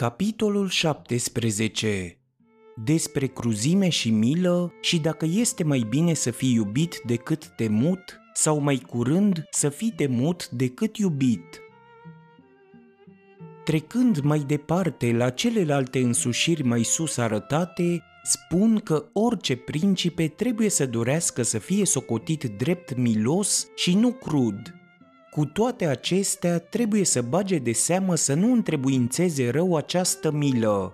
Capitolul 17 Despre cruzime și milă și dacă este mai bine să fii iubit decât temut sau mai curând să fii temut decât iubit. Trecând mai departe la celelalte însușiri mai sus arătate, spun că orice principe trebuie să dorească să fie socotit drept milos și nu crud – cu toate acestea, trebuie să bage de seamă să nu întrebuințeze rău această milă.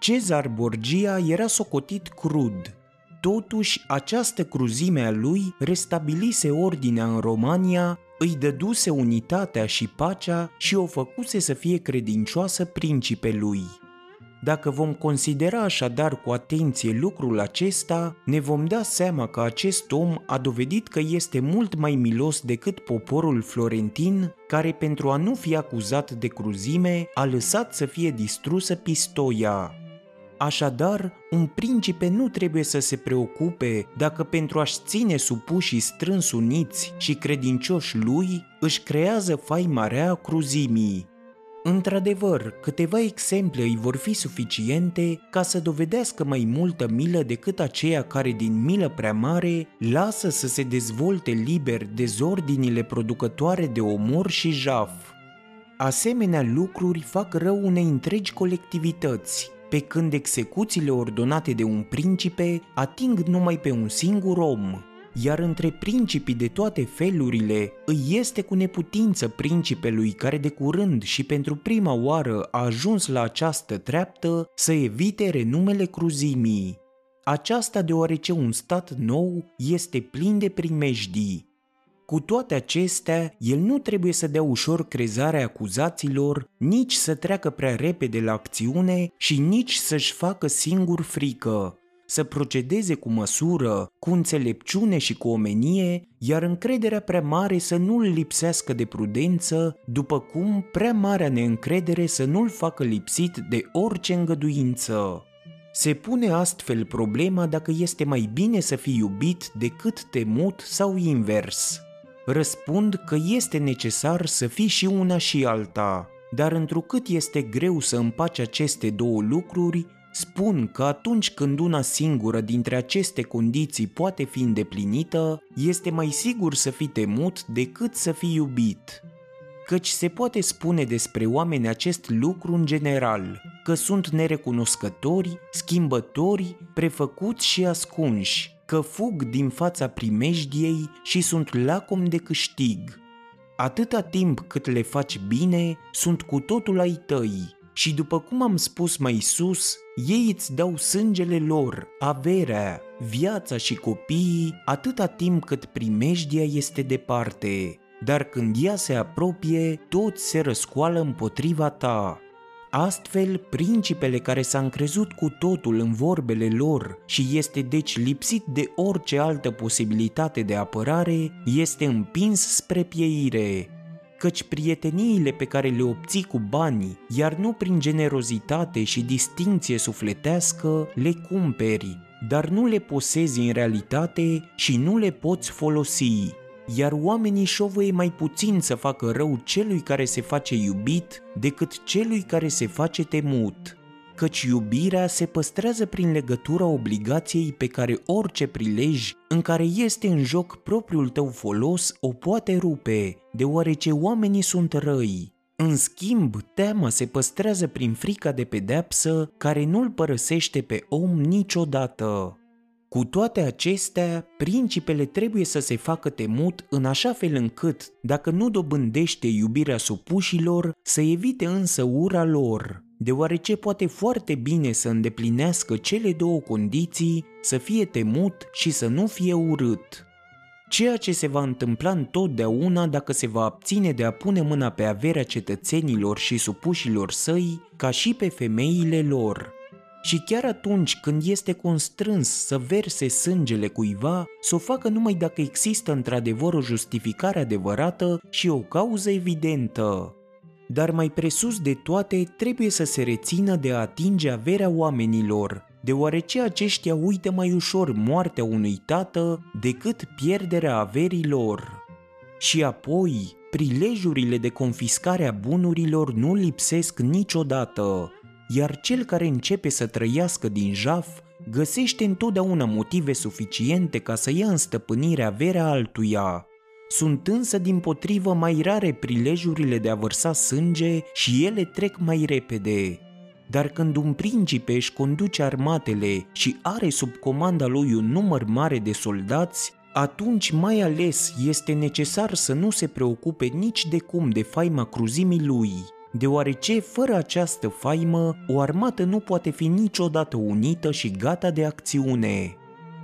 Cezar Borgia era socotit crud. Totuși, această cruzime a lui restabilise ordinea în Romania, îi dăduse unitatea și pacea și o făcuse să fie credincioasă principelui. Dacă vom considera așadar cu atenție lucrul acesta, ne vom da seama că acest om a dovedit că este mult mai milos decât poporul florentin, care pentru a nu fi acuzat de cruzime a lăsat să fie distrusă Pistoia. Așadar, un principe nu trebuie să se preocupe dacă pentru a-și ține supușii strâns uniți și credincioși lui își creează faima rea cruzimii, Într-adevăr, câteva exemple îi vor fi suficiente ca să dovedească mai multă milă decât aceea care din milă prea mare lasă să se dezvolte liber dezordinile producătoare de omor și jaf. Asemenea lucruri fac rău unei întregi colectivități, pe când execuțiile ordonate de un principe ating numai pe un singur om, iar între principii de toate felurile îi este cu neputință principelui care de curând și pentru prima oară a ajuns la această treaptă să evite renumele cruzimii. Aceasta deoarece un stat nou este plin de primejdii. Cu toate acestea, el nu trebuie să dea ușor crezarea acuzaților, nici să treacă prea repede la acțiune și nici să-și facă singur frică, să procedeze cu măsură, cu înțelepciune și cu omenie, iar încrederea prea mare să nu-l lipsească de prudență, după cum prea marea neîncredere să nu-l facă lipsit de orice îngăduință. Se pune astfel problema dacă este mai bine să fii iubit decât temut sau invers. Răspund că este necesar să fii și una și alta, dar întrucât este greu să împaci aceste două lucruri, Spun că atunci când una singură dintre aceste condiții poate fi îndeplinită, este mai sigur să fii temut decât să fii iubit. Căci se poate spune despre oameni acest lucru în general, că sunt nerecunoscători, schimbători, prefăcuți și ascunși, că fug din fața primejdiei și sunt lacom de câștig. Atâta timp cât le faci bine, sunt cu totul ai tăi, și după cum am spus mai sus, ei îți dau sângele lor, averea, viața și copiii atâta timp cât primejdia este departe, dar când ea se apropie, toți se răscoală împotriva ta. Astfel, principele care s-a încrezut cu totul în vorbele lor și este deci lipsit de orice altă posibilitate de apărare, este împins spre pieire, căci prieteniile pe care le obții cu bani, iar nu prin generozitate și distinție sufletească, le cumperi, dar nu le posezi în realitate și nu le poți folosi. Iar oamenii șovăie mai puțin să facă rău celui care se face iubit decât celui care se face temut căci iubirea se păstrează prin legătura obligației pe care orice prilej în care este în joc propriul tău folos o poate rupe, deoarece oamenii sunt răi. În schimb, teama se păstrează prin frica de pedeapsă care nu-l părăsește pe om niciodată. Cu toate acestea, principele trebuie să se facă temut în așa fel încât, dacă nu dobândește iubirea supușilor, să evite însă ura lor deoarece poate foarte bine să îndeplinească cele două condiții, să fie temut și să nu fie urât. Ceea ce se va întâmpla întotdeauna dacă se va abține de a pune mâna pe averea cetățenilor și supușilor săi, ca și pe femeile lor. Și chiar atunci când este constrâns să verse sângele cuiva, să o facă numai dacă există într-adevăr o justificare adevărată și o cauză evidentă dar mai presus de toate trebuie să se rețină de a atinge averea oamenilor, deoarece aceștia uită mai ușor moartea unui tată decât pierderea averii lor. Și apoi, prilejurile de confiscare a bunurilor nu lipsesc niciodată, iar cel care începe să trăiască din jaf găsește întotdeauna motive suficiente ca să ia în stăpânire averea altuia. Sunt însă din potrivă mai rare prilejurile de a vărsa sânge și ele trec mai repede. Dar când un principe își conduce armatele și are sub comanda lui un număr mare de soldați, atunci mai ales este necesar să nu se preocupe nici de cum de faima cruzimii lui, deoarece fără această faimă o armată nu poate fi niciodată unită și gata de acțiune.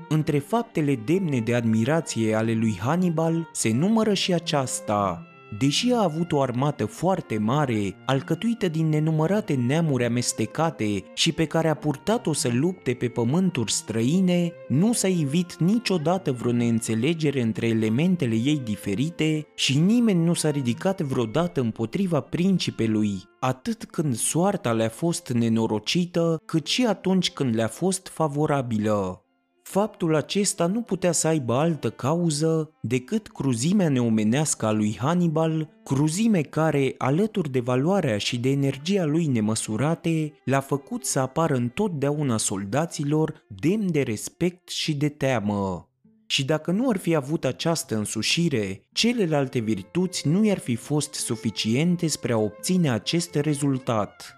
Între faptele demne de admirație ale lui Hannibal se numără și aceasta. Deși a avut o armată foarte mare, alcătuită din nenumărate neamuri amestecate și pe care a purtat-o să lupte pe pământuri străine, nu s-a ivit niciodată vreo neînțelegere între elementele ei diferite și nimeni nu s-a ridicat vreodată împotriva principelui, atât când soarta le-a fost nenorocită, cât și atunci când le-a fost favorabilă. Faptul acesta nu putea să aibă altă cauză decât cruzimea neomenească a lui Hannibal, cruzime care, alături de valoarea și de energia lui nemăsurate, l-a făcut să apară întotdeauna soldaților demn de respect și de teamă. Și dacă nu ar fi avut această însușire, celelalte virtuți nu i-ar fi fost suficiente spre a obține acest rezultat.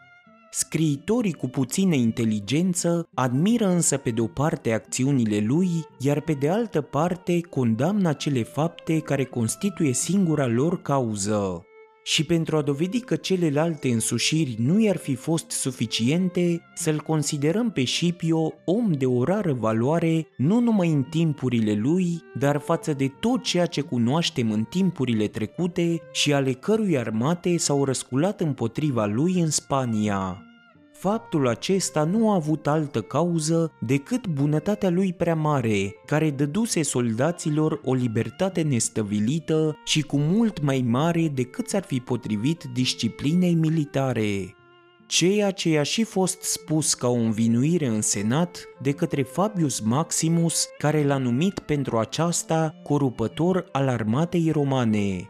Scriitorii cu puțină inteligență admiră însă pe de o parte acțiunile lui, iar pe de altă parte condamnă acele fapte care constituie singura lor cauză. Și pentru a dovedi că celelalte însușiri nu i-ar fi fost suficiente, să-l considerăm pe Scipio om de o rară valoare nu numai în timpurile lui, dar față de tot ceea ce cunoaștem în timpurile trecute și ale cărui armate s-au răsculat împotriva lui în Spania. Faptul acesta nu a avut altă cauză decât bunătatea lui prea mare, care dăduse soldaților o libertate nestăvilită și cu mult mai mare decât s-ar fi potrivit disciplinei militare ceea ce i-a și fost spus ca o învinuire în senat de către Fabius Maximus, care l-a numit pentru aceasta corupător al armatei romane.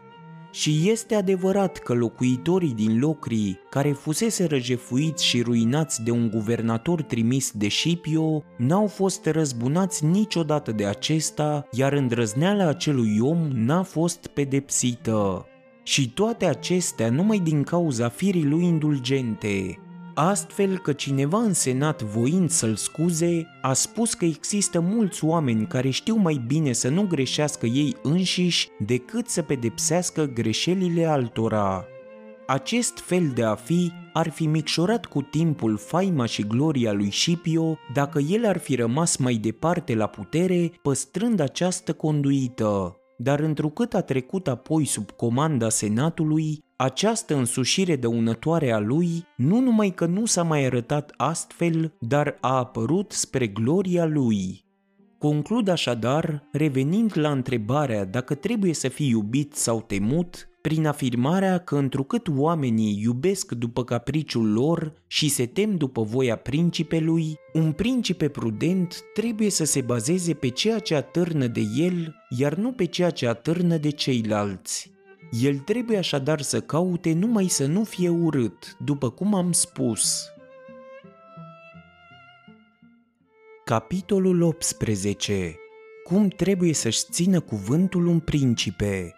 Și este adevărat că locuitorii din Locri, care fusese răjefuiți și ruinați de un guvernator trimis de Scipio, n-au fost răzbunați niciodată de acesta, iar îndrăzneala acelui om n-a fost pedepsită. Și toate acestea numai din cauza firii lui indulgente, astfel că cineva în senat voind să-l scuze, a spus că există mulți oameni care știu mai bine să nu greșească ei înșiși decât să pedepsească greșelile altora. Acest fel de a fi ar fi micșorat cu timpul faima și gloria lui Scipio dacă el ar fi rămas mai departe la putere păstrând această conduită dar întrucât a trecut apoi sub comanda senatului, această însușire dăunătoare a lui nu numai că nu s-a mai arătat astfel, dar a apărut spre gloria lui. Conclud așadar, revenind la întrebarea dacă trebuie să fii iubit sau temut, prin afirmarea că întrucât oamenii iubesc după capriciul lor și se tem după voia principelui, un principe prudent trebuie să se bazeze pe ceea ce atârnă de el, iar nu pe ceea ce atârnă de ceilalți. El trebuie așadar să caute numai să nu fie urât, după cum am spus. Capitolul 18. Cum trebuie să-și țină cuvântul un principe?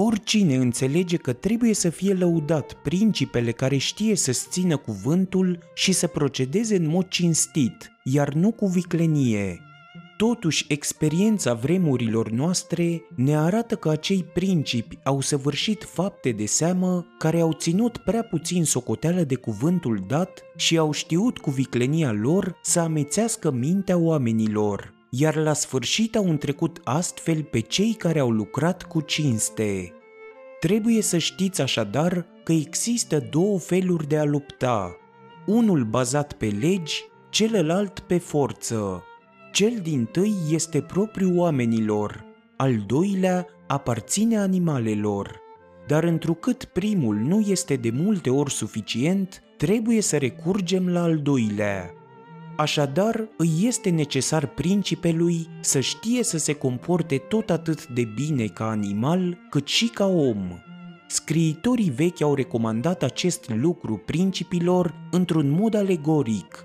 Oricine înțelege că trebuie să fie lăudat principele care știe să-ți țină cuvântul și să procedeze în mod cinstit, iar nu cu viclenie. Totuși, experiența vremurilor noastre ne arată că acei principi au săvârșit fapte de seamă care au ținut prea puțin socoteală de cuvântul dat și au știut cu viclenia lor să amețească mintea oamenilor iar la sfârșit au întrecut astfel pe cei care au lucrat cu cinste. Trebuie să știți așadar că există două feluri de a lupta, unul bazat pe legi, celălalt pe forță. Cel din tâi este propriu oamenilor, al doilea aparține animalelor. Dar întrucât primul nu este de multe ori suficient, trebuie să recurgem la al doilea. Așadar, îi este necesar principelui să știe să se comporte tot atât de bine ca animal cât și ca om. Scriitorii vechi au recomandat acest lucru principilor într-un mod alegoric.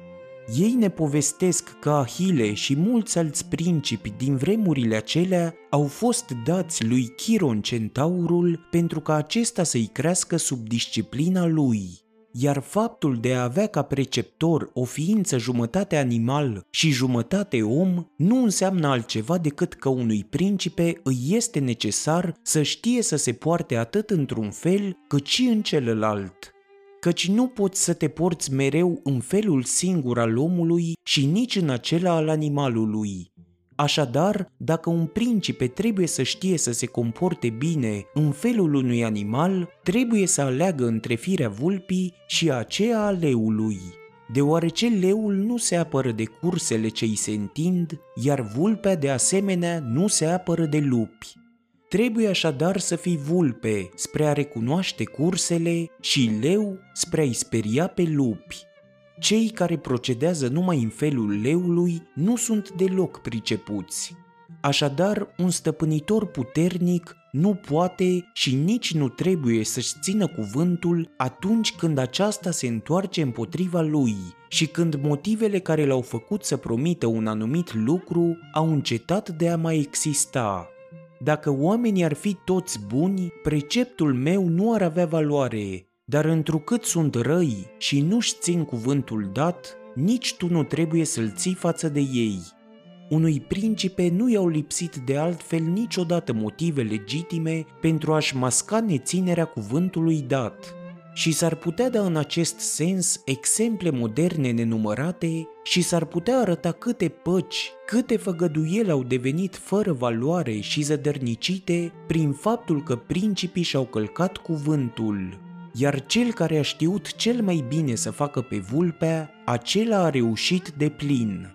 Ei ne povestesc că Ahile și mulți alți principi din vremurile acelea au fost dați lui Chiron centaurul pentru ca acesta să-i crească sub disciplina lui iar faptul de a avea ca preceptor o ființă jumătate animal și jumătate om nu înseamnă altceva decât că unui principe îi este necesar să știe să se poarte atât într-un fel cât și în celălalt. Căci nu poți să te porți mereu în felul singur al omului și nici în acela al animalului, Așadar, dacă un principe trebuie să știe să se comporte bine în felul unui animal, trebuie să aleagă între firea vulpii și aceea a leului, deoarece leul nu se apără de cursele ce îi se întind, iar vulpea de asemenea nu se apără de lupi. Trebuie așadar să fii vulpe spre a recunoaște cursele și leu spre a-i speria pe lupi. Cei care procedează numai în felul leului nu sunt deloc pricepuți. Așadar, un stăpânitor puternic nu poate și nici nu trebuie să-și țină cuvântul atunci când aceasta se întoarce împotriva lui și când motivele care l-au făcut să promită un anumit lucru au încetat de a mai exista. Dacă oamenii ar fi toți buni, preceptul meu nu ar avea valoare, dar întrucât sunt răi și nu-și țin cuvântul dat, nici tu nu trebuie să-l ții față de ei. Unui principe nu i-au lipsit de altfel niciodată motive legitime pentru a-și masca neținerea cuvântului dat. Și s-ar putea da în acest sens exemple moderne nenumărate și s-ar putea arăta câte păci, câte făgăduieli au devenit fără valoare și zădărnicite prin faptul că principii și-au călcat cuvântul iar cel care a știut cel mai bine să facă pe vulpea, acela a reușit de plin.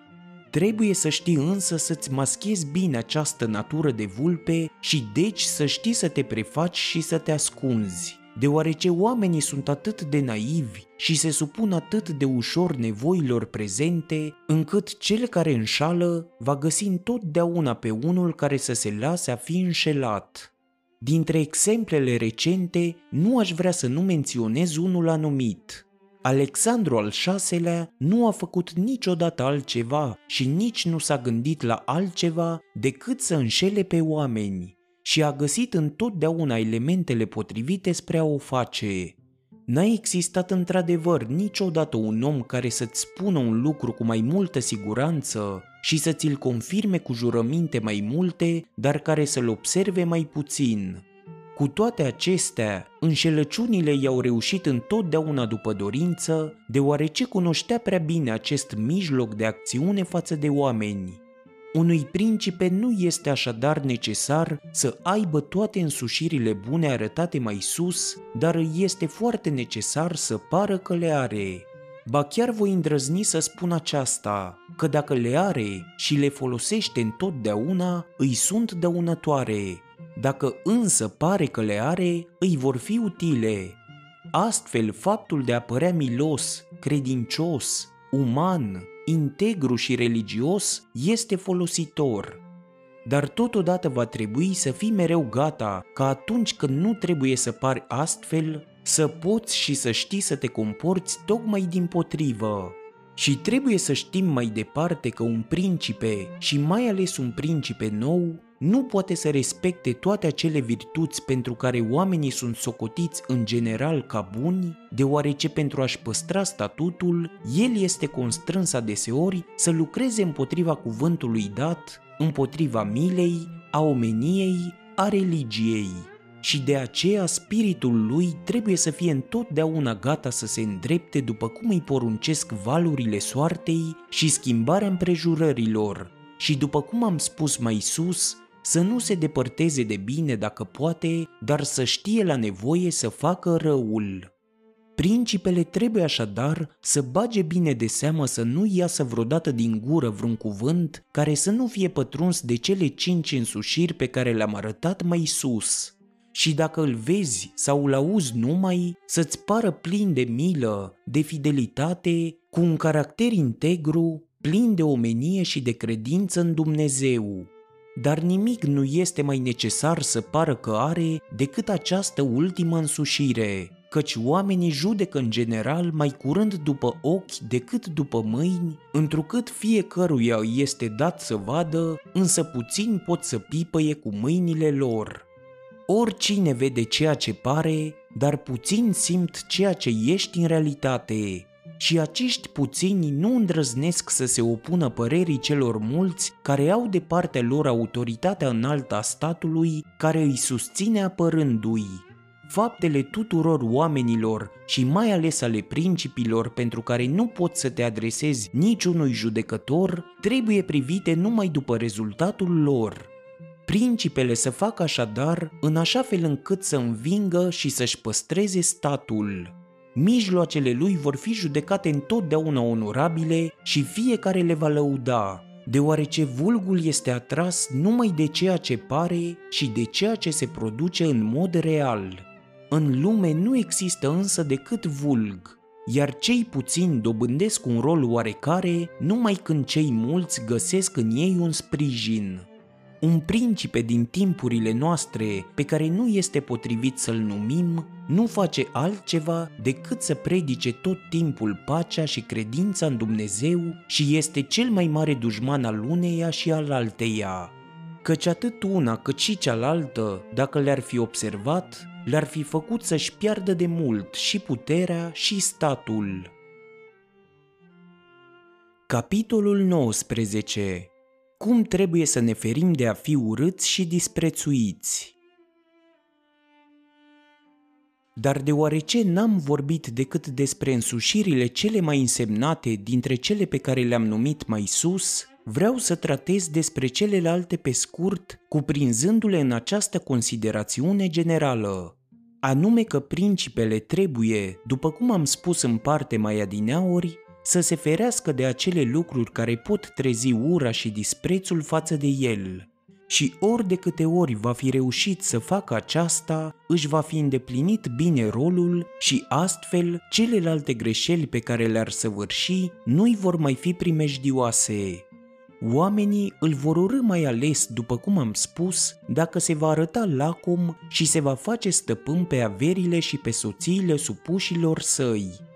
Trebuie să știi însă să-ți maschezi bine această natură de vulpe și deci să știi să te prefaci și să te ascunzi, deoarece oamenii sunt atât de naivi și se supun atât de ușor nevoilor prezente, încât cel care înșală va găsi întotdeauna pe unul care să se lase a fi înșelat. Dintre exemplele recente, nu aș vrea să nu menționez unul anumit. Alexandru al VI-lea nu a făcut niciodată altceva și nici nu s-a gândit la altceva decât să înșele pe oameni și a găsit întotdeauna elementele potrivite spre a o face. N-a existat într-adevăr niciodată un om care să-ți spună un lucru cu mai multă siguranță și să ți-l confirme cu jurăminte mai multe, dar care să-l observe mai puțin. Cu toate acestea, înșelăciunile i-au reușit întotdeauna după dorință, deoarece cunoștea prea bine acest mijloc de acțiune față de oameni. Unui principe nu este așadar necesar să aibă toate însușirile bune arătate mai sus, dar îi este foarte necesar să pară că le are. Ba chiar voi îndrăzni să spun aceasta, că dacă le are și le folosește întotdeauna, îi sunt dăunătoare. Dacă însă pare că le are, îi vor fi utile. Astfel, faptul de a părea milos, credincios, uman, integru și religios este folositor. Dar totodată va trebui să fii mereu gata ca atunci când nu trebuie să pari astfel, să poți și să știi să te comporți tocmai din potrivă. Și trebuie să știm mai departe că un principe, și mai ales un principe nou, nu poate să respecte toate acele virtuți pentru care oamenii sunt socotiți în general ca buni, deoarece pentru a-și păstra statutul, el este constrâns adeseori să lucreze împotriva cuvântului dat, împotriva milei, a omeniei, a religiei. Și de aceea spiritul lui trebuie să fie întotdeauna gata să se îndrepte după cum îi poruncesc valurile soartei și schimbarea împrejurărilor, și după cum am spus mai sus, să nu se depărteze de bine dacă poate, dar să știe la nevoie să facă răul. Principele trebuie așadar să bage bine de seamă să nu iasă vreodată din gură vreun cuvânt care să nu fie pătruns de cele cinci însușiri pe care le-am arătat mai sus – și dacă îl vezi sau îl auzi numai, să-ți pară plin de milă, de fidelitate, cu un caracter integru, plin de omenie și de credință în Dumnezeu. Dar nimic nu este mai necesar să pară că are decât această ultimă însușire, căci oamenii judecă în general mai curând după ochi decât după mâini, întrucât fiecăruia este dat să vadă, însă puțin pot să pipăie cu mâinile lor. Oricine vede ceea ce pare, dar puțin simt ceea ce ești în realitate, și acești puțini nu îndrăznesc să se opună părerii celor mulți care au de partea lor autoritatea înaltă a statului care îi susține apărându-i. Faptele tuturor oamenilor și mai ales ale principilor pentru care nu poți să te adresezi niciunui judecător trebuie privite numai după rezultatul lor. Principele să facă așadar în așa fel încât să învingă și să-și păstreze statul mijloacele lui vor fi judecate întotdeauna onorabile și fiecare le va lăuda, deoarece vulgul este atras numai de ceea ce pare și de ceea ce se produce în mod real. În lume nu există însă decât vulg, iar cei puțini dobândesc un rol oarecare numai când cei mulți găsesc în ei un sprijin. Un principe din timpurile noastre pe care nu este potrivit să-l numim, nu face altceva decât să predice tot timpul pacea și credința în Dumnezeu și este cel mai mare dușman al uneia și al alteia. Căci atât una cât și cealaltă, dacă le-ar fi observat, le-ar fi făcut să-și piardă de mult și puterea și statul. Capitolul 19 cum trebuie să ne ferim de a fi urâți și disprețuiți. Dar deoarece n-am vorbit decât despre însușirile cele mai însemnate dintre cele pe care le-am numit mai sus, vreau să tratez despre celelalte pe scurt, cuprinzându-le în această considerațiune generală, anume că principele trebuie, după cum am spus în parte mai adineauri, să se ferească de acele lucruri care pot trezi ura și disprețul față de el. Și ori de câte ori va fi reușit să facă aceasta, își va fi îndeplinit bine rolul și astfel celelalte greșeli pe care le-ar săvârși nu-i vor mai fi primejdioase. Oamenii îl vor urâ mai ales, după cum am spus, dacă se va arăta lacom și se va face stăpân pe averile și pe soțiile supușilor săi.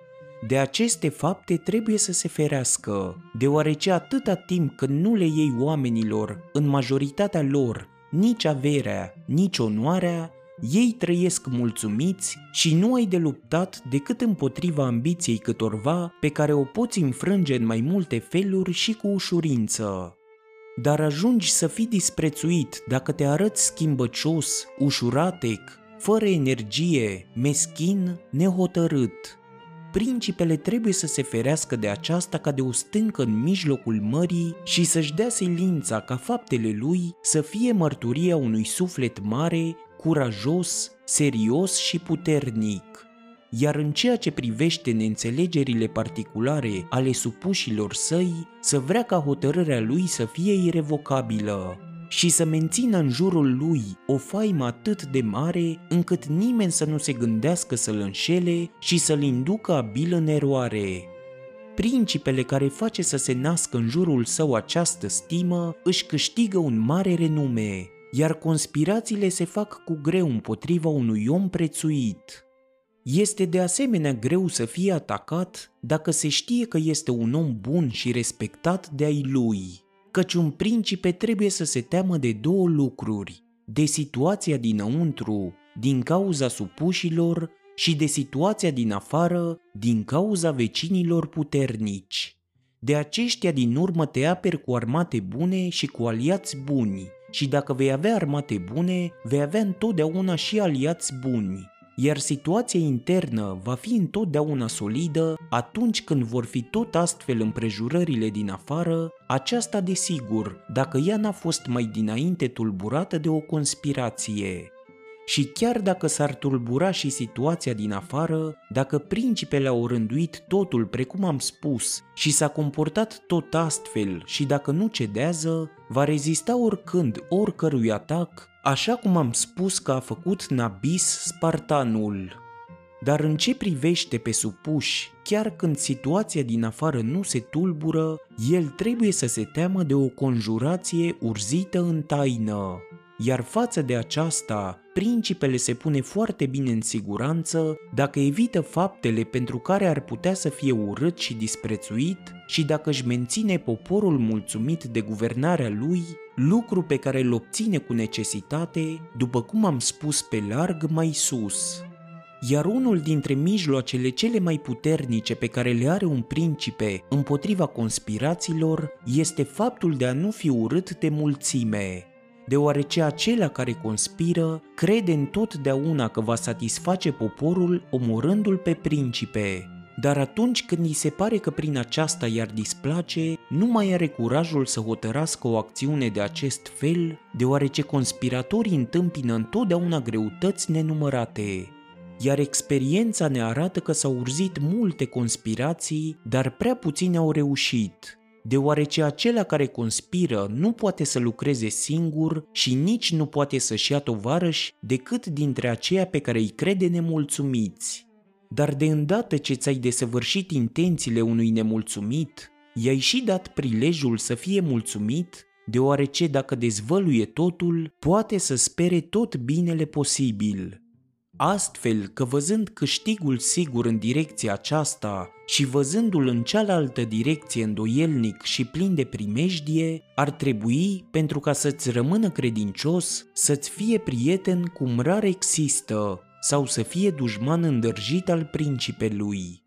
De aceste fapte trebuie să se ferească, deoarece atâta timp când nu le iei oamenilor, în majoritatea lor, nici averea, nici onoarea, ei trăiesc mulțumiți și nu ai de luptat decât împotriva ambiției câtorva pe care o poți înfrânge în mai multe feluri și cu ușurință. Dar ajungi să fii disprețuit dacă te arăți schimbăcios, ușuratec, fără energie, meschin, nehotărât principele trebuie să se ferească de aceasta ca de o stâncă în mijlocul mării și să-și dea silința ca faptele lui să fie mărturia unui suflet mare, curajos, serios și puternic. Iar în ceea ce privește neînțelegerile particulare ale supușilor săi, să vrea ca hotărârea lui să fie irrevocabilă, și să mențină în jurul lui o faimă atât de mare încât nimeni să nu se gândească să-l înșele și să-l inducă abil în eroare. Principele care face să se nască în jurul său această stimă își câștigă un mare renume, iar conspirațiile se fac cu greu împotriva unui om prețuit. Este de asemenea greu să fie atacat dacă se știe că este un om bun și respectat de ai lui căci un principe trebuie să se teamă de două lucruri, de situația dinăuntru, din cauza supușilor, și de situația din afară, din cauza vecinilor puternici. De aceștia din urmă te aperi cu armate bune și cu aliați buni, și dacă vei avea armate bune, vei avea întotdeauna și aliați buni iar situația internă va fi întotdeauna solidă atunci când vor fi tot astfel împrejurările din afară, aceasta desigur, dacă ea n-a fost mai dinainte tulburată de o conspirație. Și chiar dacă s-ar tulbura și situația din afară, dacă principele au rânduit totul precum am spus și s-a comportat tot astfel și dacă nu cedează, va rezista oricând oricărui atac așa cum am spus că a făcut Nabis Spartanul. dar în ce privește pe supuși, chiar când situația din afară nu se tulbură, el trebuie să se teamă de o conjurație urzită în taină. Iar față de aceasta, principele se pune foarte bine în siguranță dacă evită faptele pentru care ar putea să fie urât și disprețuit și dacă își menține poporul mulțumit de guvernarea lui, lucru pe care îl obține cu necesitate, după cum am spus pe larg mai sus. Iar unul dintre mijloacele cele mai puternice pe care le are un principe împotriva conspirațiilor este faptul de a nu fi urât de mulțime, deoarece acela care conspiră crede întotdeauna că va satisface poporul omorându-l pe principe, dar atunci când îi se pare că prin aceasta i-ar displace, nu mai are curajul să hotărască o acțiune de acest fel, deoarece conspiratorii întâmpină întotdeauna greutăți nenumărate, iar experiența ne arată că s-au urzit multe conspirații, dar prea puține au reușit, deoarece acela care conspiră nu poate să lucreze singur și nici nu poate să-și ia tovarăși decât dintre aceia pe care îi crede nemulțumiți. Dar de îndată ce ți-ai desăvârșit intențiile unui nemulțumit, i-ai și dat prilejul să fie mulțumit, deoarece dacă dezvăluie totul, poate să spere tot binele posibil. Astfel că văzând câștigul sigur în direcția aceasta și văzându-l în cealaltă direcție îndoielnic și plin de primejdie, ar trebui, pentru ca să-ți rămână credincios, să-ți fie prieten cum rar există sau să fie dușman îndrăjit al principelui.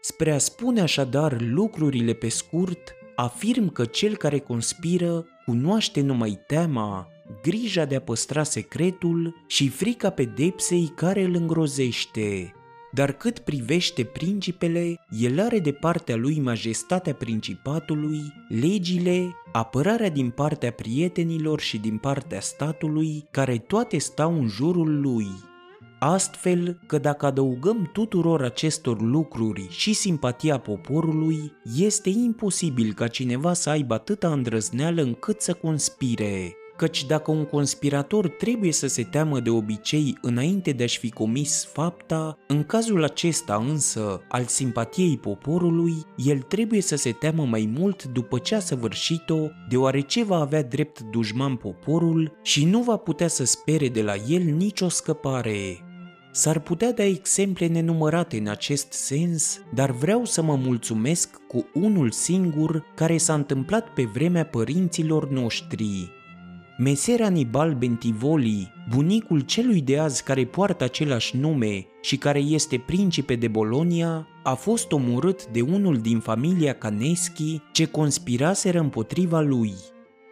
Spre a spune așadar lucrurile pe scurt, afirm că cel care conspiră cunoaște numai teama, grija de a păstra secretul și frica pedepsei care îl îngrozește. Dar cât privește principele, el are de partea lui majestatea principatului, legile, apărarea din partea prietenilor și din partea statului, care toate stau în jurul lui. Astfel că dacă adăugăm tuturor acestor lucruri și simpatia poporului, este imposibil ca cineva să aibă atâta îndrăzneală încât să conspire căci dacă un conspirator trebuie să se teamă de obicei înainte de a-și fi comis fapta, în cazul acesta însă al simpatiei poporului, el trebuie să se teamă mai mult după ce a săvârșit-o, deoarece va avea drept dușman poporul și nu va putea să spere de la el nicio scăpare. S-ar putea da exemple nenumărate în acest sens, dar vreau să mă mulțumesc cu unul singur care s-a întâmplat pe vremea părinților noștri, Meser Anibal Bentivoli, bunicul celui de azi care poartă același nume și care este principe de Bolonia, a fost omorât de unul din familia Caneschi ce conspiraseră împotriva lui.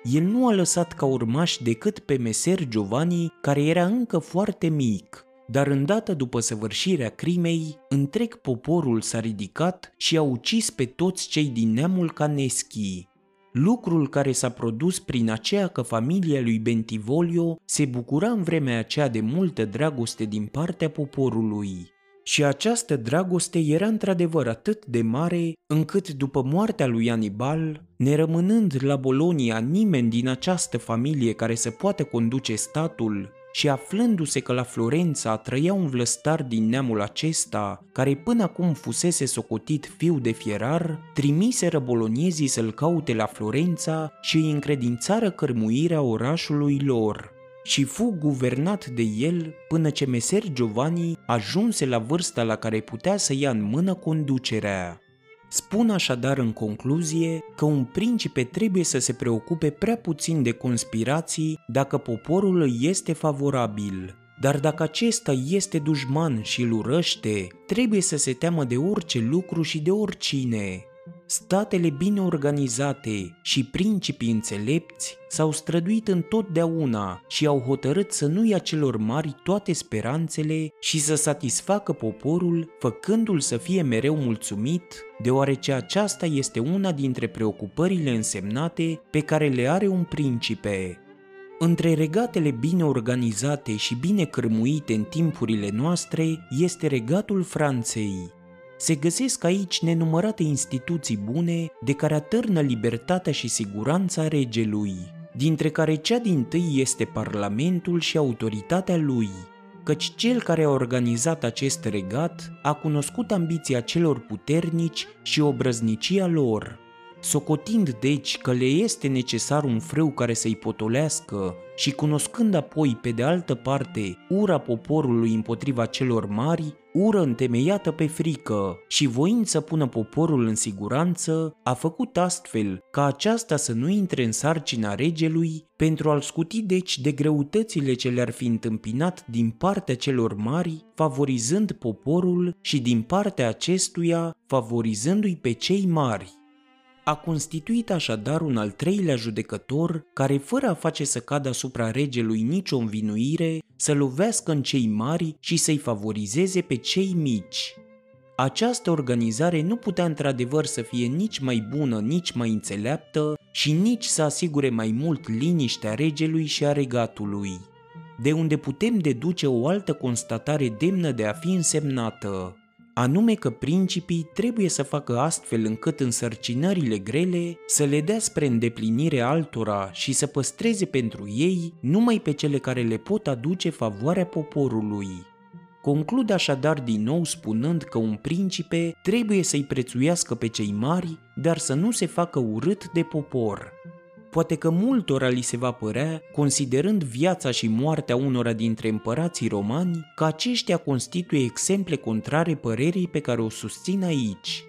El nu a lăsat ca urmaș decât pe meser Giovanni, care era încă foarte mic, dar îndată după săvârșirea crimei, întreg poporul s-a ridicat și a ucis pe toți cei din neamul Caneschi, lucrul care s-a produs prin aceea că familia lui Bentivolio se bucura în vremea aceea de multă dragoste din partea poporului. Și această dragoste era într-adevăr atât de mare încât după moartea lui Anibal, nerămânând la Bolonia nimeni din această familie care să poată conduce statul și aflându-se că la Florența trăia un vlăstar din neamul acesta, care până acum fusese socotit fiu de fierar, trimiseră boloniezii să-l caute la Florența și îi încredințară cărmuirea orașului lor și fu guvernat de el până ce meser Giovanni ajunse la vârsta la care putea să ia în mână conducerea. Spun așadar în concluzie că un principe trebuie să se preocupe prea puțin de conspirații dacă poporul îi este favorabil, dar dacă acesta este dușman și îl urăște, trebuie să se teamă de orice lucru și de oricine, Statele bine organizate și principii înțelepți s-au străduit întotdeauna și au hotărât să nu ia celor mari toate speranțele și să satisfacă poporul, făcându-l să fie mereu mulțumit, deoarece aceasta este una dintre preocupările însemnate pe care le are un principe. Între regatele bine organizate și bine cărmuite în timpurile noastre este regatul Franței, se găsesc aici nenumărate instituții bune de care atârnă libertatea și siguranța regelui, dintre care cea din tâi este Parlamentul și autoritatea lui. căci cel care a organizat acest regat a cunoscut ambiția celor puternici și obrăznicia lor. Socotind deci că le este necesar un frâu care să-i potolească și cunoscând apoi pe de altă parte ura poporului împotriva celor mari, ură întemeiată pe frică și voind să pună poporul în siguranță, a făcut astfel ca aceasta să nu intre în sarcina regelui pentru a-l scuti deci de greutățile ce le-ar fi întâmpinat din partea celor mari, favorizând poporul și din partea acestuia favorizându-i pe cei mari a constituit așadar un al treilea judecător care, fără a face să cadă asupra regelui nicio învinuire, să lovească în cei mari și să-i favorizeze pe cei mici. Această organizare nu putea într-adevăr să fie nici mai bună, nici mai înțeleaptă și nici să asigure mai mult liniștea regelui și a regatului. De unde putem deduce o altă constatare demnă de a fi însemnată anume că principii trebuie să facă astfel încât însărcinările grele să le dea spre îndeplinire altora și să păstreze pentru ei numai pe cele care le pot aduce favoarea poporului. Conclud așadar din nou spunând că un principe trebuie să-i prețuiască pe cei mari, dar să nu se facă urât de popor. Poate că multora li se va părea, considerând viața și moartea unora dintre împărații romani, că aceștia constituie exemple contrare părerii pe care o susțin aici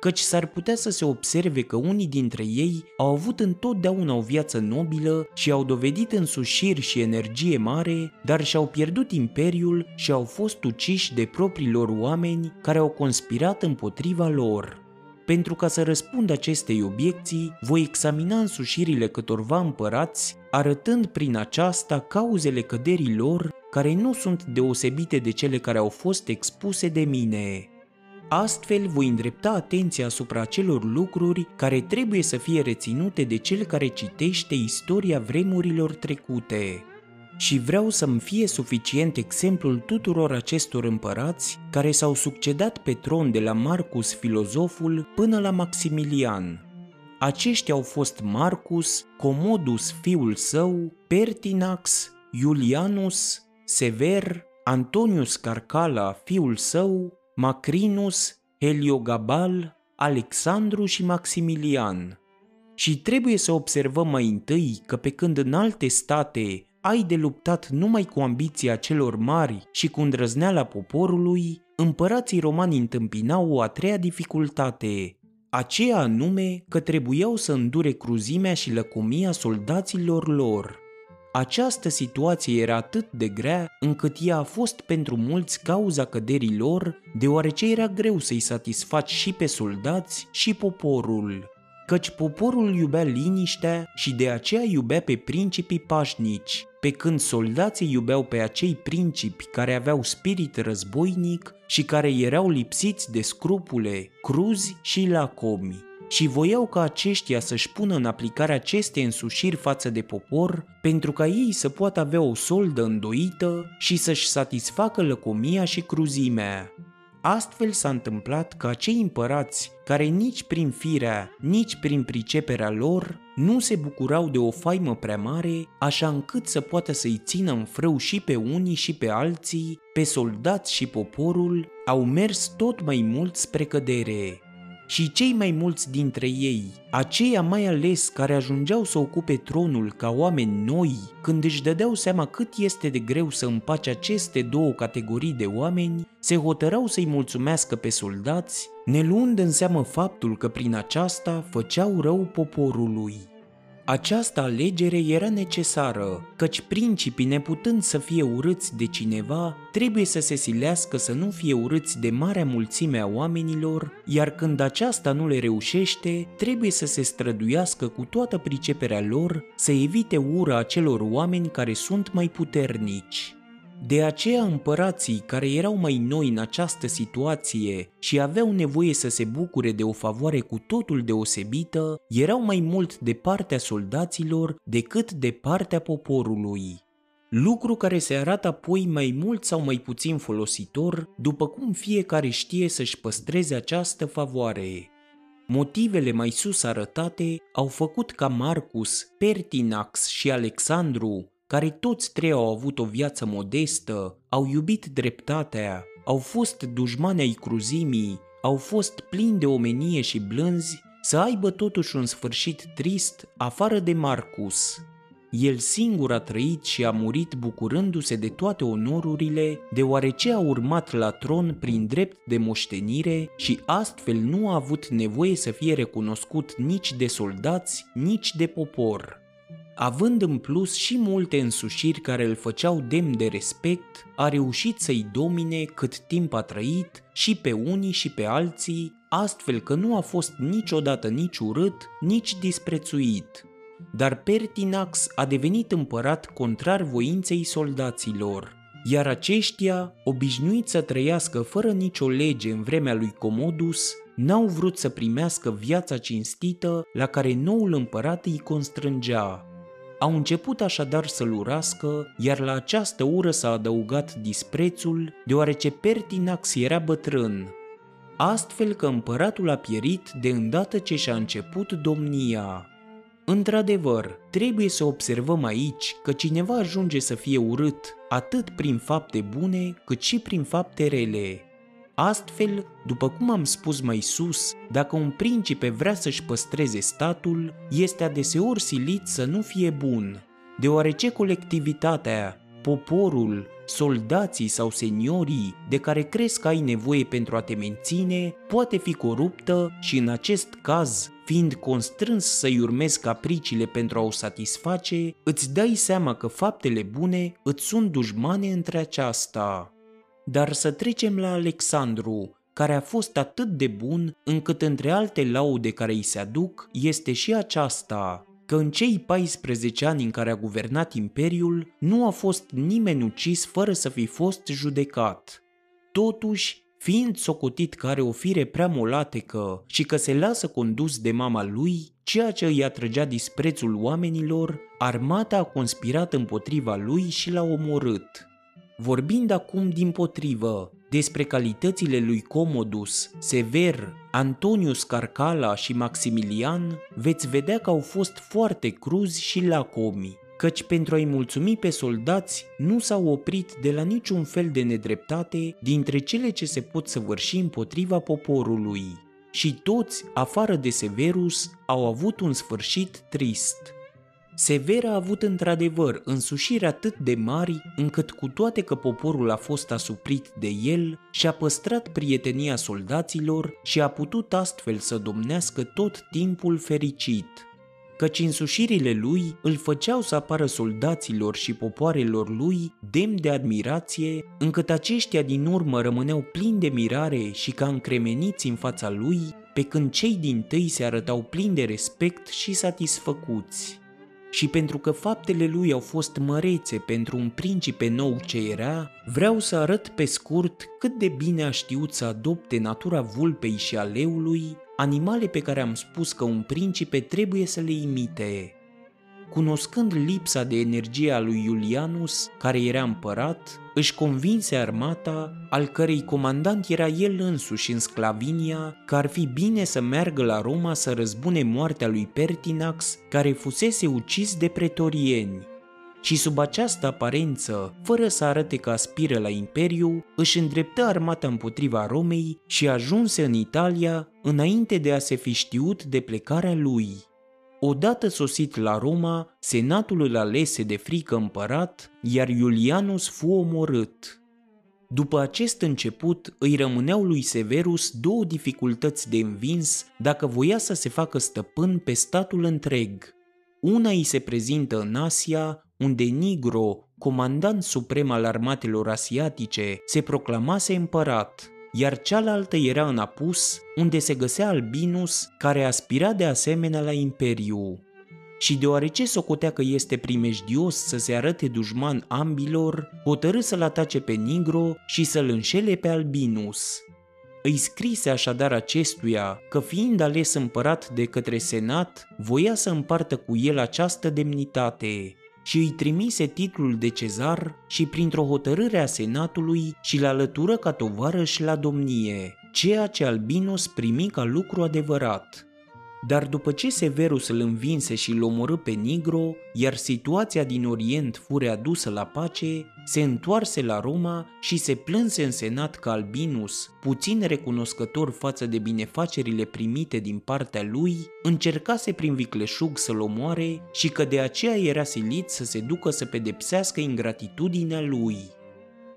căci s-ar putea să se observe că unii dintre ei au avut întotdeauna o viață nobilă și au dovedit însușiri și energie mare, dar și-au pierdut imperiul și au fost uciși de propriilor oameni care au conspirat împotriva lor. Pentru ca să răspund acestei obiecții, voi examina însușirile câtorva împărați, arătând prin aceasta cauzele căderii lor, care nu sunt deosebite de cele care au fost expuse de mine. Astfel voi îndrepta atenția asupra acelor lucruri care trebuie să fie reținute de cel care citește istoria vremurilor trecute și vreau să-mi fie suficient exemplul tuturor acestor împărați care s-au succedat pe tron de la Marcus filozoful până la Maximilian. Aceștia au fost Marcus, Comodus fiul său, Pertinax, Iulianus, Sever, Antonius Carcala fiul său, Macrinus, Heliogabal, Alexandru și Maximilian. Și trebuie să observăm mai întâi că pe când în alte state ai de luptat numai cu ambiția celor mari și cu îndrăzneala poporului, împărații romani întâmpinau o a treia dificultate, aceea anume că trebuiau să îndure cruzimea și lăcomia soldaților lor. Această situație era atât de grea încât ea a fost pentru mulți cauza căderii lor, deoarece era greu să-i satisfaci și pe soldați și poporul căci poporul iubea liniștea și de aceea iubea pe principii pașnici, pe când soldații iubeau pe acei principi care aveau spirit războinic și care erau lipsiți de scrupule, cruzi și lacomi și voiau ca aceștia să-și pună în aplicare aceste însușiri față de popor pentru ca ei să poată avea o soldă îndoită și să-și satisfacă lăcomia și cruzimea. Astfel s-a întâmplat că acei împărați, care nici prin firea, nici prin priceperea lor, nu se bucurau de o faimă prea mare, așa încât să poată să-i țină în frâu și pe unii și pe alții, pe soldați și poporul, au mers tot mai mult spre cădere și cei mai mulți dintre ei, aceia mai ales care ajungeau să ocupe tronul ca oameni noi, când își dădeau seama cât este de greu să împace aceste două categorii de oameni, se hotărau să-i mulțumească pe soldați, ne luând în seamă faptul că prin aceasta făceau rău poporului. Această alegere era necesară, căci principii neputând să fie urâți de cineva, trebuie să se silească să nu fie urâți de marea mulțime a oamenilor, iar când aceasta nu le reușește, trebuie să se străduiască cu toată priceperea lor să evite ura acelor oameni care sunt mai puternici. De aceea împărații care erau mai noi în această situație și aveau nevoie să se bucure de o favoare cu totul deosebită, erau mai mult de partea soldaților decât de partea poporului. Lucru care se arată apoi mai mult sau mai puțin folositor, după cum fiecare știe să-și păstreze această favoare. Motivele mai sus arătate au făcut ca Marcus, Pertinax și Alexandru care toți trei au avut o viață modestă, au iubit dreptatea, au fost dușmani ai cruzimii, au fost plini de omenie și blânzi, să aibă totuși un sfârșit trist afară de Marcus. El singur a trăit și a murit bucurându-se de toate onorurile, deoarece a urmat la tron prin drept de moștenire și astfel nu a avut nevoie să fie recunoscut nici de soldați, nici de popor. Având în plus și multe însușiri care îl făceau demn de respect, a reușit să-i domine cât timp a trăit și pe unii și pe alții, astfel că nu a fost niciodată nici urât, nici disprețuit. Dar Pertinax a devenit împărat contrar voinței soldaților, iar aceștia, obișnuiți să trăiască fără nicio lege în vremea lui Comodus, n-au vrut să primească viața cinstită la care noul împărat îi constrângea. Au început așadar să-l urască, iar la această ură s-a adăugat disprețul, deoarece Pertinax era bătrân. Astfel că împăratul a pierit de îndată ce și-a început domnia. Într-adevăr, trebuie să observăm aici că cineva ajunge să fie urât atât prin fapte bune cât și prin fapte rele. Astfel, după cum am spus mai sus, dacă un principe vrea să-și păstreze statul, este adeseori silit să nu fie bun, deoarece colectivitatea, poporul, soldații sau seniorii de care crezi că ai nevoie pentru a te menține poate fi coruptă și în acest caz, fiind constrâns să-i urmezi capriciile pentru a o satisface, îți dai seama că faptele bune îți sunt dușmane între aceasta. Dar să trecem la Alexandru, care a fost atât de bun încât între alte laude care îi se aduc este și aceasta, că în cei 14 ani în care a guvernat imperiul nu a fost nimeni ucis fără să fi fost judecat. Totuși, fiind socotit că are o fire prea molatecă și că se lasă condus de mama lui, ceea ce îi atrăgea disprețul oamenilor, armata a conspirat împotriva lui și l-a omorât. Vorbind acum din potrivă despre calitățile lui Comodus, Sever, Antonius Carcala și Maximilian, veți vedea că au fost foarte cruzi și lacomi, căci pentru a-i mulțumi pe soldați nu s-au oprit de la niciun fel de nedreptate dintre cele ce se pot săvârși împotriva poporului. Și toți, afară de Severus, au avut un sfârșit trist. Sever a avut într-adevăr însușiri atât de mari încât cu toate că poporul a fost asuprit de el, și-a păstrat prietenia soldaților și a putut astfel să domnească tot timpul fericit. Căci însușirile lui îl făceau să apară soldaților și popoarelor lui demn de admirație, încât aceștia din urmă rămâneau plini de mirare și ca încremeniți în fața lui, pe când cei din tâi se arătau plini de respect și satisfăcuți și pentru că faptele lui au fost mărețe pentru un principe nou ce era, vreau să arăt pe scurt cât de bine a știut să adopte natura vulpei și a leului, animale pe care am spus că un principe trebuie să le imite cunoscând lipsa de energie a lui Iulianus, care era împărat, își convinse armata, al cărei comandant era el însuși în Sclavinia, că ar fi bine să meargă la Roma să răzbune moartea lui Pertinax, care fusese ucis de pretorieni. Și sub această aparență, fără să arate că aspiră la imperiu, își îndreptă armata împotriva Romei și ajunse în Italia înainte de a se fi știut de plecarea lui. Odată sosit la Roma, senatul îl alese de frică împărat, iar Iulianus fu omorât. După acest început, îi rămâneau lui Severus două dificultăți de învins dacă voia să se facă stăpân pe statul întreg. Una îi se prezintă în Asia, unde Nigro, comandant suprem al armatelor asiatice, se proclamase împărat – iar cealaltă era în Apus, unde se găsea Albinus, care aspira de asemenea la imperiu. Și deoarece socotea că este primejdios să se arate dușman ambilor, hotărâ să-l atace pe Nigro și să-l înșele pe Albinus. Îi scrise așadar acestuia că fiind ales împărat de către senat, voia să împartă cu el această demnitate, și îi trimise titlul de cezar și printr-o hotărâre a senatului și la alătură ca tovarăș la domnie, ceea ce Albinus primi ca lucru adevărat. Dar după ce Severus îl învinse și îl omorâ pe Nigro, iar situația din Orient fu readusă la pace, se întoarse la Roma și se plânse în senat că Albinus, puțin recunoscător față de binefacerile primite din partea lui, încercase prin vicleșug să-l omoare și că de aceea era silit să se ducă să pedepsească ingratitudinea lui.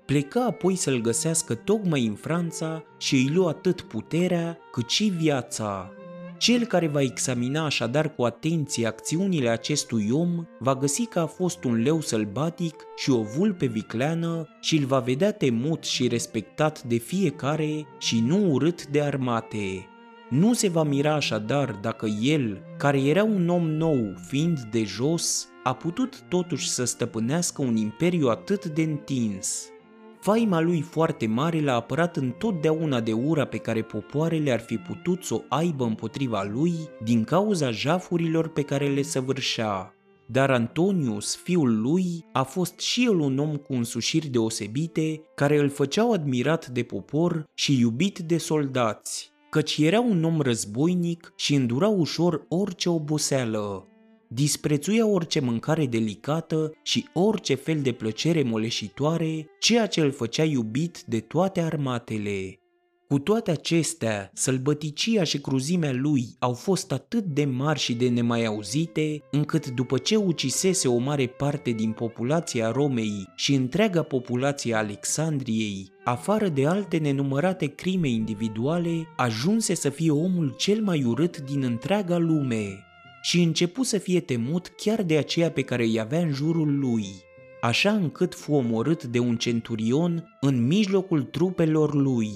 Pleca apoi să-l găsească tocmai în Franța și îi lua atât puterea cât și viața. Cel care va examina așadar cu atenție acțiunile acestui om va găsi că a fost un leu sălbatic și o vulpe vicleană și îl va vedea temut și respectat de fiecare și nu urât de armate. Nu se va mira așadar dacă el, care era un om nou fiind de jos, a putut totuși să stăpânească un imperiu atât de întins. Faima lui foarte mare l-a apărat întotdeauna de ura pe care popoarele ar fi putut să o aibă împotriva lui din cauza jafurilor pe care le săvârșea. Dar Antonius, fiul lui, a fost și el un om cu însușiri deosebite, care îl făceau admirat de popor și iubit de soldați, căci era un om războinic și îndura ușor orice oboseală, disprețuia orice mâncare delicată și orice fel de plăcere moleșitoare, ceea ce îl făcea iubit de toate armatele. Cu toate acestea, sălbăticia și cruzimea lui au fost atât de mari și de nemai auzite, încât după ce ucisese o mare parte din populația Romei și întreaga populație a Alexandriei, afară de alte nenumărate crime individuale, ajunse să fie omul cel mai urât din întreaga lume și începu să fie temut chiar de aceea pe care îi avea în jurul lui, așa încât fu omorât de un centurion în mijlocul trupelor lui.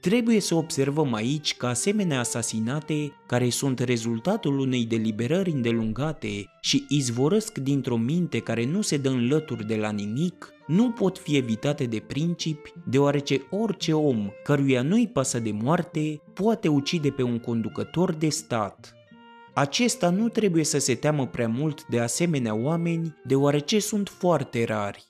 Trebuie să observăm aici că asemenea asasinate, care sunt rezultatul unei deliberări îndelungate și izvorăsc dintr-o minte care nu se dă în lături de la nimic, nu pot fi evitate de principi, deoarece orice om căruia nu-i pasă de moarte poate ucide pe un conducător de stat. Acesta nu trebuie să se teamă prea mult de asemenea oameni, deoarece sunt foarte rari.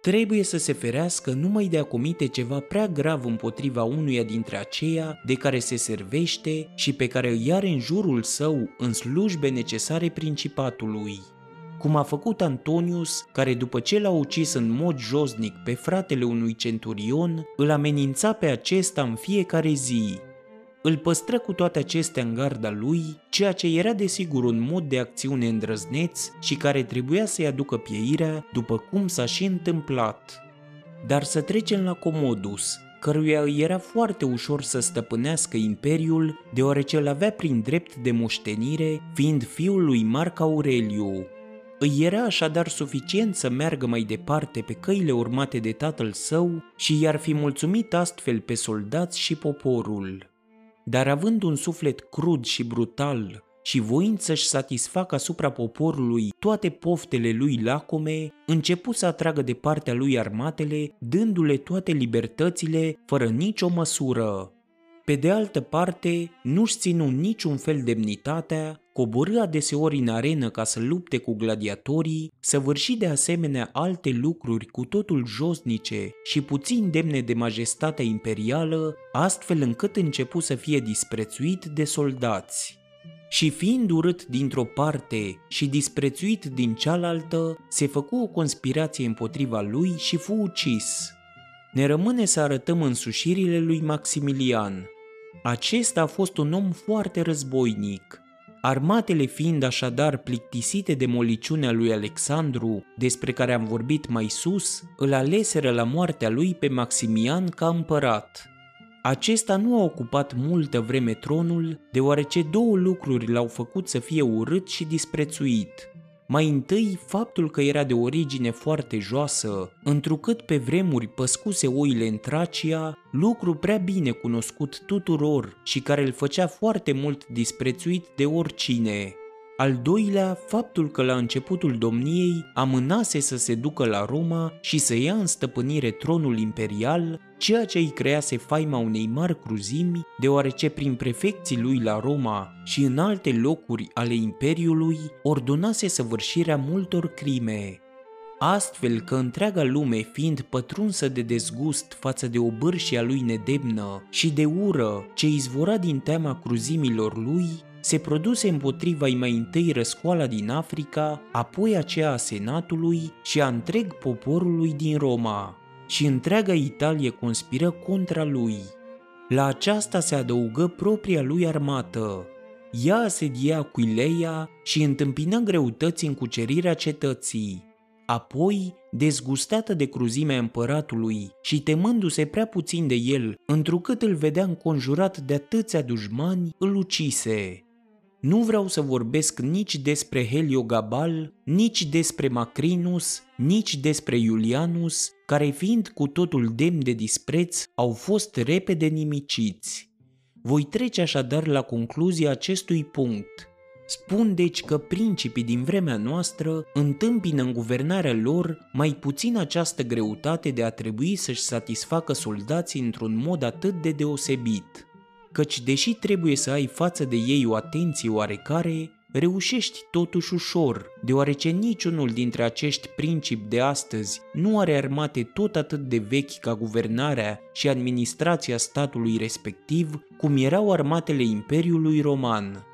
Trebuie să se ferească numai de a comite ceva prea grav împotriva unuia dintre aceia de care se servește și pe care îi are în jurul său în slujbe necesare principatului cum a făcut Antonius, care după ce l-a ucis în mod josnic pe fratele unui centurion, îl amenința pe acesta în fiecare zi, îl păstră cu toate acestea în garda lui, ceea ce era desigur un mod de acțiune îndrăzneț și care trebuia să-i aducă pieirea, după cum s-a și întâmplat. Dar să trecem la Comodus, căruia îi era foarte ușor să stăpânească imperiul, deoarece îl avea prin drept de moștenire, fiind fiul lui Marc Aureliu. Îi era așadar suficient să meargă mai departe pe căile urmate de tatăl său și i-ar fi mulțumit astfel pe soldați și poporul dar având un suflet crud și brutal și voind să-și satisfacă asupra poporului toate poftele lui lacome, începu să atragă de partea lui armatele, dându-le toate libertățile fără nicio măsură. Pe de altă parte, nu-și ținu niciun fel demnitatea, coborâ adeseori în arenă ca să lupte cu gladiatorii, săvârși de asemenea alte lucruri cu totul josnice și puțin demne de majestatea imperială, astfel încât începu să fie disprețuit de soldați. Și fiind urât dintr-o parte și disprețuit din cealaltă, se făcu o conspirație împotriva lui și fu ucis. Ne rămâne să arătăm însușirile lui Maximilian, acesta a fost un om foarte războinic. Armatele fiind așadar plictisite de moliciunea lui Alexandru, despre care am vorbit mai sus, îl aleseră la moartea lui pe Maximian ca împărat. Acesta nu a ocupat multă vreme tronul, deoarece două lucruri l-au făcut să fie urât și disprețuit – mai întâi, faptul că era de origine foarte joasă, întrucât pe vremuri păscuse oile în Tracia, lucru prea bine cunoscut tuturor și care îl făcea foarte mult disprețuit de oricine. Al doilea, faptul că la începutul domniei amânase să se ducă la Roma și să ia în stăpânire tronul imperial, ceea ce îi crease faima unei mari cruzimi, deoarece prin prefecții lui la Roma și în alte locuri ale imperiului ordonase săvârșirea multor crime. Astfel că întreaga lume fiind pătrunsă de dezgust față de obârșia lui nedemnă și de ură ce izvora din teama cruzimilor lui, se produse împotriva mai întâi răscoala din Africa, apoi aceea a Senatului și a întreg poporului din Roma. Și întreaga Italie conspiră contra lui. La aceasta se adăugă propria lui armată. Ea asedia Aquileia și întâmpină greutăți în cucerirea cetății. Apoi, dezgustată de cruzimea împăratului și temându-se prea puțin de el, întrucât îl vedea înconjurat de atâția dușmani, îl ucise. Nu vreau să vorbesc nici despre Heliogabal, nici despre Macrinus, nici despre Iulianus, care fiind cu totul demn de dispreț, au fost repede nimiciți. Voi trece așadar la concluzia acestui punct – Spun deci că principii din vremea noastră întâmpină în guvernarea lor mai puțin această greutate de a trebui să-și satisfacă soldații într-un mod atât de deosebit, căci deși trebuie să ai față de ei o atenție oarecare, reușești totuși ușor, deoarece niciunul dintre acești principi de astăzi nu are armate tot atât de vechi ca guvernarea și administrația statului respectiv, cum erau armatele Imperiului Roman.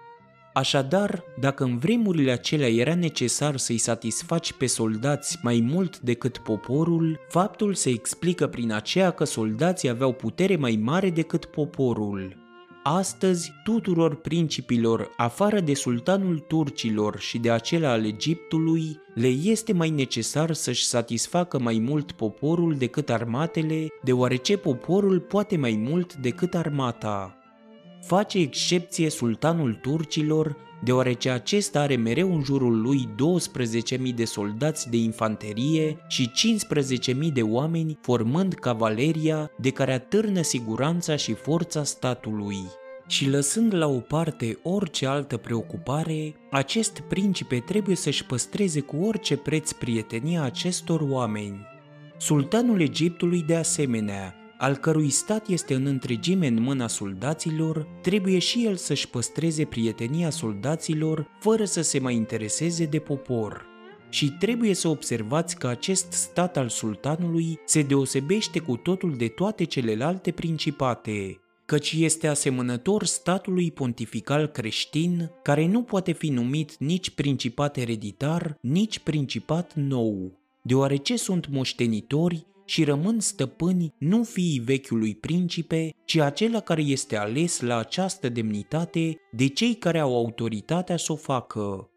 Așadar, dacă în vremurile acelea era necesar să-i satisfaci pe soldați mai mult decât poporul, faptul se explică prin aceea că soldații aveau putere mai mare decât poporul. Astăzi, tuturor principilor, afară de sultanul turcilor și de acela al Egiptului, le este mai necesar să-și satisfacă mai mult poporul decât armatele, deoarece poporul poate mai mult decât armata face excepție sultanul turcilor, deoarece acesta are mereu în jurul lui 12.000 de soldați de infanterie și 15.000 de oameni formând cavaleria de care atârnă siguranța și forța statului. Și lăsând la o parte orice altă preocupare, acest principe trebuie să-și păstreze cu orice preț prietenia acestor oameni. Sultanul Egiptului de asemenea al cărui stat este în întregime în mâna soldaților, trebuie și el să-și păstreze prietenia soldaților fără să se mai intereseze de popor. Și trebuie să observați că acest stat al sultanului se deosebește cu totul de toate celelalte principate, căci este asemănător statului pontifical creștin, care nu poate fi numit nici principat ereditar, nici principat nou, deoarece sunt moștenitori și rămân stăpâni nu fiii vechiului principe, ci acela care este ales la această demnitate de cei care au autoritatea să o facă.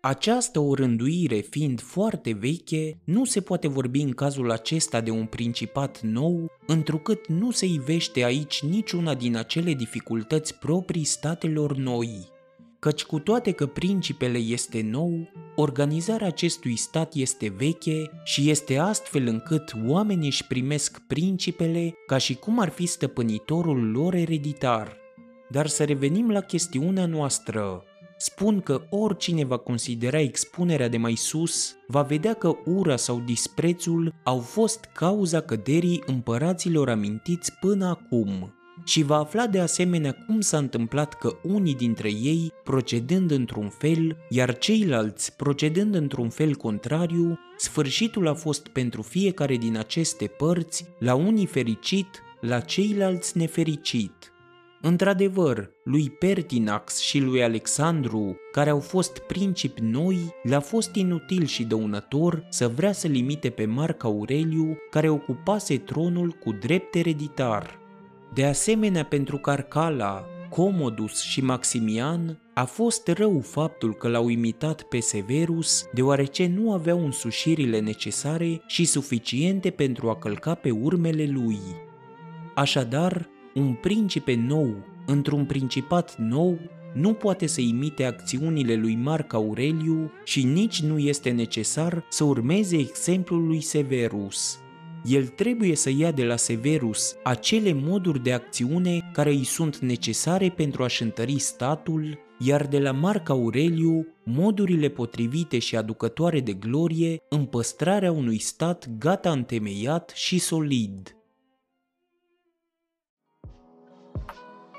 Această orânduire fiind foarte veche, nu se poate vorbi în cazul acesta de un principat nou, întrucât nu se ivește aici niciuna din acele dificultăți proprii statelor noi căci cu toate că principele este nou, organizarea acestui stat este veche și este astfel încât oamenii își primesc principele ca și cum ar fi stăpânitorul lor ereditar. Dar să revenim la chestiunea noastră. Spun că oricine va considera expunerea de mai sus, va vedea că ura sau disprețul au fost cauza căderii împăraților amintiți până acum și va afla de asemenea cum s-a întâmplat că unii dintre ei procedând într-un fel, iar ceilalți procedând într-un fel contrariu, sfârșitul a fost pentru fiecare din aceste părți, la unii fericit, la ceilalți nefericit. Într-adevăr, lui Pertinax și lui Alexandru, care au fost principi noi, le-a fost inutil și dăunător să vrea să limite pe Marc Aureliu, care ocupase tronul cu drept ereditar. De asemenea, pentru Carcala, Comodus și Maximian a fost rău faptul că l-au imitat pe Severus, deoarece nu aveau însușirile necesare și suficiente pentru a călca pe urmele lui. Așadar, un principe nou, într-un principat nou, nu poate să imite acțiunile lui Marc Aureliu și nici nu este necesar să urmeze exemplul lui Severus el trebuie să ia de la Severus acele moduri de acțiune care îi sunt necesare pentru a-și întări statul, iar de la Marc Aureliu modurile potrivite și aducătoare de glorie în păstrarea unui stat gata întemeiat și solid.